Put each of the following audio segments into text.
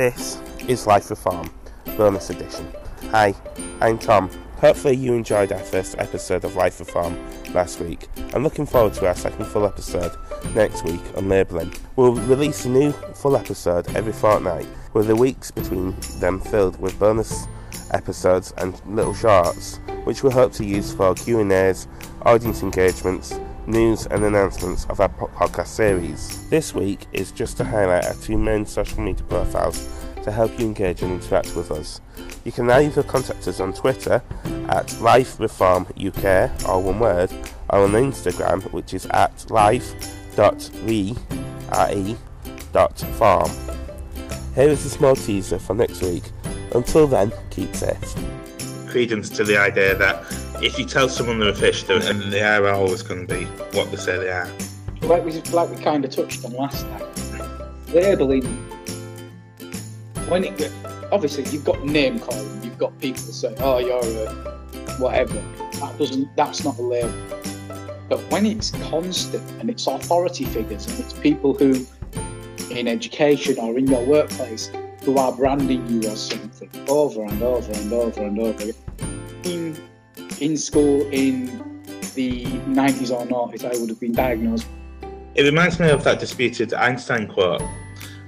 This is Life Reform, bonus edition. Hi, I'm Tom. Hopefully, you enjoyed our first episode of Life Reform last week. I'm looking forward to our second full episode next week on labelling. We'll release a new full episode every fortnight, with the weeks between them filled with bonus episodes and little shorts, which we hope to use for Q&As, audience engagements, news and announcements of our podcast series. This week is just to highlight our two main social media profiles to help you engage and interact with us. You can either contact us on Twitter at Life Reform UK, or one word, or on Instagram, which is at life.re.farm. Here is a small teaser for next week. Until then, keep safe. Credence to the idea that if you tell someone they're a fish, they're, they are always going to be what they say they are. Like we like we kind of touched on last time, labeling when it obviously you've got name calling, you've got people saying, "Oh, you're a whatever." That doesn't. That's not a label. But when it's constant and it's authority figures and it's people who, in education or in your workplace, who are branding you as something over and over and over and over. In, in school in the 90s or 90s, I would have been diagnosed. It reminds me of that disputed Einstein quote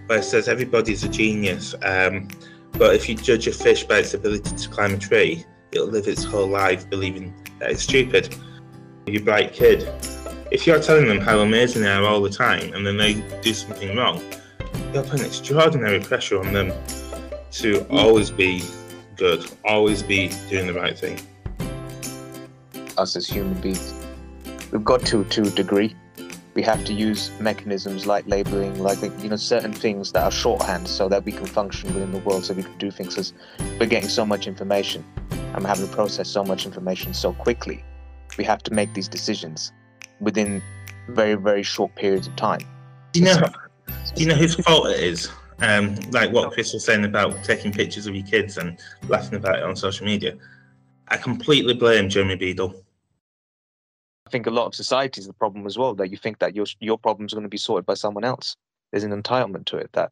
where it says everybody's a genius, um, but if you judge a fish by its ability to climb a tree, it'll live its whole life believing that it's stupid. You bright kid, if you're telling them how amazing they are all the time and then they do something wrong, you're putting extraordinary pressure on them to always be good, always be doing the right thing. Us as human beings, we've got to to a degree. We have to use mechanisms like labeling, like you know, certain things that are shorthand, so that we can function within the world, so we can do things. As we're getting so much information, and having to process so much information so quickly, we have to make these decisions within very very short periods of time. You know? Do you know whose fault it is? Um, like what Chris was saying about taking pictures of your kids and laughing about it on social media. I completely blame Jeremy Beadle. I think a lot of society is the problem as well. That you think that your your problems are going to be sorted by someone else. There's an entitlement to it. That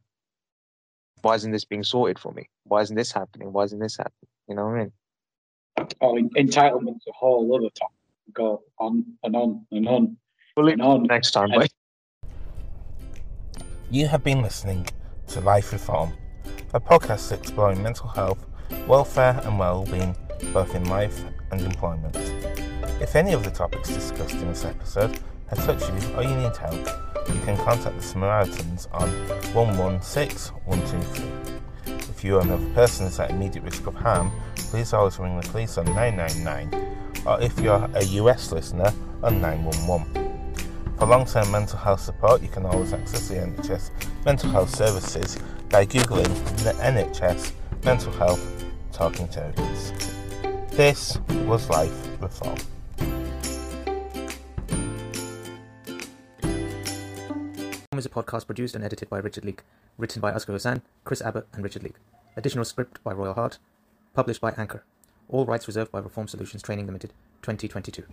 why isn't this being sorted for me? Why isn't this happening? Why isn't this happening? You know what I mean? Oh, entitlement's a whole other topic. Go on and on and on. We'll leave and on. next time. And- Wait. You have been listening to Life Reform, a podcast exploring mental health, welfare, and well-being both in life and employment. If any of the topics discussed in this episode have touched you or you need help, you can contact the Samaritans on 116123. If you or another person is at immediate risk of harm, please always ring the police on 999, or if you're a US listener, on 911. For long-term mental health support, you can always access the NHS mental health services by googling the NHS mental health talking therapies. This was Life Reform. is a podcast produced and edited by Richard Leake, written by Oscar Hassan, Chris Abbott, and Richard Leake. Additional script by Royal Hart, published by Anchor. All rights reserved by Reform Solutions Training Limited, 2022.